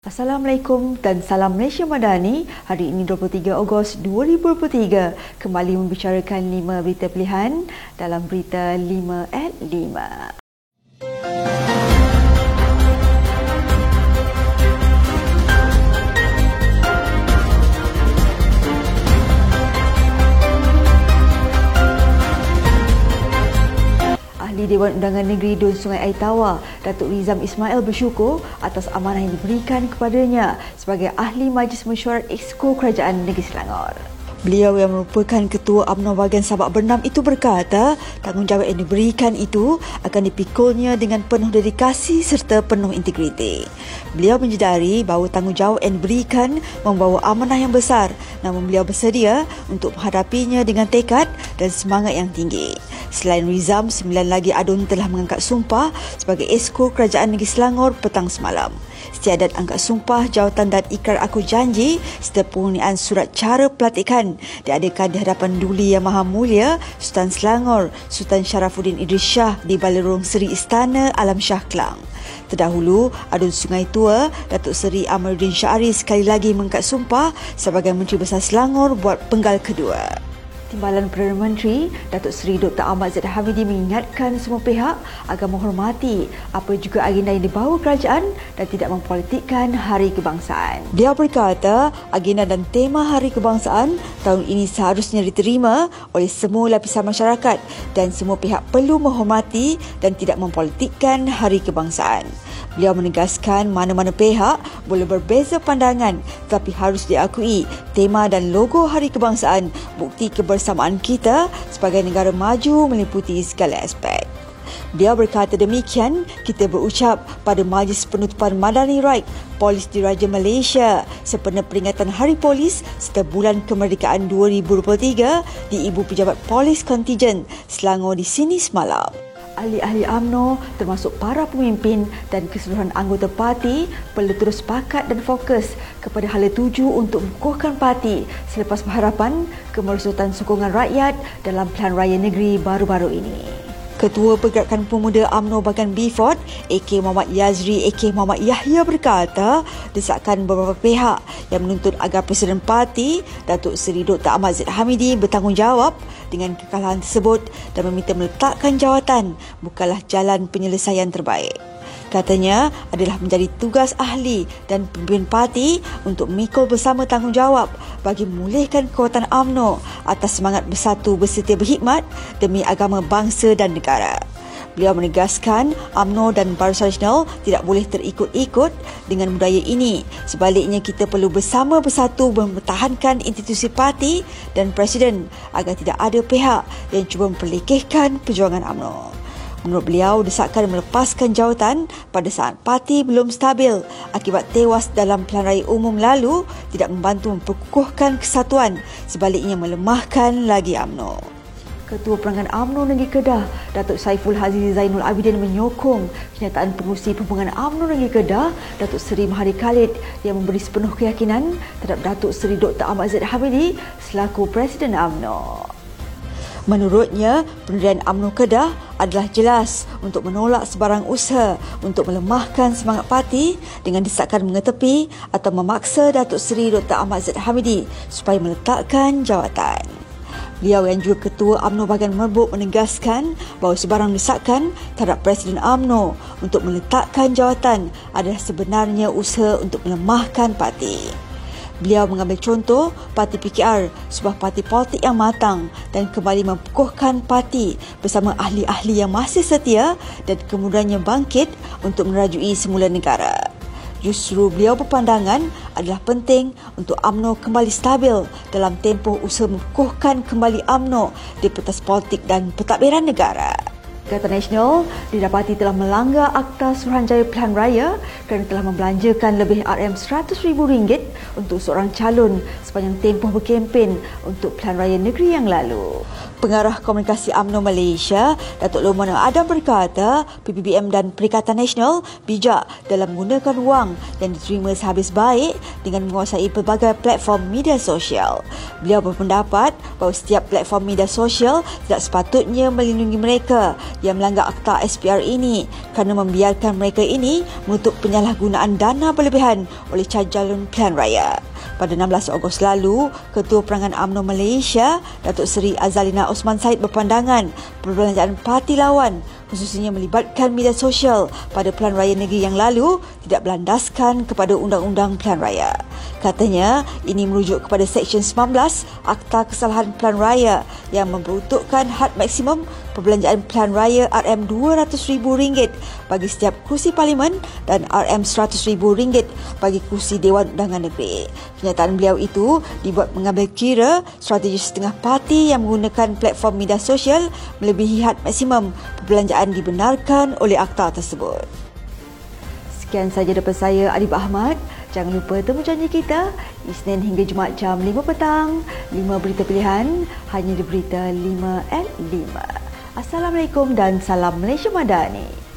Assalamualaikum dan salam Malaysia Madani. Hari ini 23 Ogos 2023 kembali membicarakan 5 berita pilihan dalam berita 5 at 5. Ahli Dewan Undangan Negeri Dun Sungai Aitawa, Datuk Rizam Ismail bersyukur atas amanah yang diberikan kepadanya sebagai Ahli Majlis Mesyuarat Exco Kerajaan Negeri Selangor. Beliau yang merupakan Ketua UMNO Bahagian Sabak Bernam itu berkata, tanggungjawab yang diberikan itu akan dipikulnya dengan penuh dedikasi serta penuh integriti. Beliau menjedari bahawa tanggungjawab yang diberikan membawa amanah yang besar namun beliau bersedia untuk menghadapinya dengan tekad dan semangat yang tinggi. Selain Rizam, sembilan lagi adun telah mengangkat sumpah sebagai esko Kerajaan Negeri Selangor petang semalam. Setiadat angkat sumpah jawatan dan ikrar aku janji serta penggunaan surat cara pelatihan diadakan di hadapan Duli Yang Maha Mulia Sultan Selangor Sultan Syarafuddin Idris Shah di Balerong Seri Istana Alam Shah Kelang. Terdahulu, Adun Sungai Tua, Datuk Seri Amaruddin Syari sekali lagi mengangkat sumpah sebagai Menteri Besar Selangor buat penggal kedua. Timbalan Perdana Menteri Datuk Seri Dr. Ahmad Zaid Hamidi mengingatkan semua pihak agar menghormati apa juga agenda yang dibawa kerajaan dan tidak mempolitikkan Hari Kebangsaan. Dia berkata, agenda dan tema Hari Kebangsaan tahun ini seharusnya diterima oleh semua lapisan masyarakat dan semua pihak perlu menghormati dan tidak mempolitikkan Hari Kebangsaan. Beliau menegaskan mana-mana pihak boleh berbeza pandangan tapi harus diakui tema dan logo Hari Kebangsaan bukti kebersamaan kita sebagai negara maju meliputi segala aspek. Dia berkata demikian, kita berucap pada Majlis Penutupan Madani Right Polis Diraja Malaysia sempena peringatan Hari Polis serta Bulan Kemerdekaan 2023 di Ibu Pejabat Polis Kontijen Selangor di sini semalam ahli-ahli AMNO termasuk para pemimpin dan keseluruhan anggota parti perlu terus sepakat dan fokus kepada hala tuju untuk mengukuhkan parti selepas pengharapan kemerosotan sokongan rakyat dalam pilihan raya negeri baru-baru ini. Ketua Pergerakan Pemuda UMNO Bagan Biford, AK Muhammad Yazri, AK Muhammad Yahya berkata, desakan beberapa pihak yang menuntut agar Presiden Parti, Datuk Seri Dr. Ahmad Zaid Hamidi bertanggungjawab dengan kekalahan tersebut dan meminta meletakkan jawatan bukanlah jalan penyelesaian terbaik. Katanya adalah menjadi tugas ahli dan pemimpin parti untuk memikul bersama tanggungjawab bagi memulihkan kekuatan UMNO atas semangat bersatu bersetia berkhidmat demi agama bangsa dan negara. Beliau menegaskan UMNO dan Barisan Nasional tidak boleh terikut-ikut dengan budaya ini. Sebaliknya kita perlu bersama bersatu mempertahankan institusi parti dan presiden agar tidak ada pihak yang cuba memperlekehkan perjuangan UMNO. Menurut beliau, desakan melepaskan jawatan pada saat parti belum stabil akibat tewas dalam pilihan raya umum lalu tidak membantu memperkukuhkan kesatuan sebaliknya melemahkan lagi UMNO. Ketua Perangan UMNO Negeri Kedah, Datuk Saiful Haziz Zainul Abidin menyokong kenyataan pengurusi Perhubungan UMNO Negeri Kedah, Datuk Seri Mahari Khalid yang memberi sepenuh keyakinan terhadap Datuk Seri Dr. Ahmad Zaid Hamidi selaku Presiden UMNO. Menurutnya, pendirian UMNO Kedah adalah jelas untuk menolak sebarang usaha untuk melemahkan semangat parti dengan desakan mengetepi atau memaksa Datuk Seri Dr. Ahmad Zaid Hamidi supaya meletakkan jawatan. Beliau yang juga Ketua UMNO Bahagian Merbuk menegaskan bahawa sebarang desakan terhadap Presiden UMNO untuk meletakkan jawatan adalah sebenarnya usaha untuk melemahkan parti. Beliau mengambil contoh parti PKR, sebuah parti politik yang matang dan kembali mempukuhkan parti bersama ahli-ahli yang masih setia dan kemudiannya bangkit untuk merajui semula negara. Justru beliau berpandangan adalah penting untuk AMNO kembali stabil dalam tempoh usaha mempukuhkan kembali AMNO di petas politik dan pentadbiran negara. Kata Nasional didapati telah melanggar Akta Suruhanjaya Pilihan Raya kerana telah membelanjakan lebih RM100,000 untuk seorang calon sepanjang tempoh berkempen untuk pilihan raya negeri yang lalu. Pengarah Komunikasi UMNO Malaysia, Datuk Lomana Adam berkata, PPBM dan Perikatan Nasional bijak dalam menggunakan wang yang diterima sehabis baik dengan menguasai pelbagai platform media sosial. Beliau berpendapat bahawa setiap platform media sosial tidak sepatutnya melindungi mereka yang melanggar akta SPR ini kerana membiarkan mereka ini menutup penyalahgunaan dana berlebihan oleh calon pilihan raya. Pada 16 Ogos lalu, Ketua Perangan UMNO Malaysia, Datuk Seri Azalina Osman Said berpandangan perbelanjaan parti lawan khususnya melibatkan media sosial pada Pelan Raya Negeri yang lalu tidak berlandaskan kepada Undang-Undang Pelan Raya. Katanya, ini merujuk kepada Seksyen 19 Akta Kesalahan Pelan Raya yang memperuntukkan had maksimum perbelanjaan Pelan Raya RM200,000 bagi setiap kursi parlimen dan RM100,000 bagi kursi Dewan Undangan Negeri. Kenyataan beliau itu dibuat mengambil kira strategi setengah parti yang menggunakan platform media sosial melebihi had maksimum perbelanjaan dibenarkan oleh akta tersebut. Sekian saja daripada saya Adib Ahmad. Jangan lupa temu janji kita Isnin hingga Jumaat jam 5 petang 5 berita pilihan hanya di berita 5 at 5 Assalamualaikum dan salam Malaysia Madani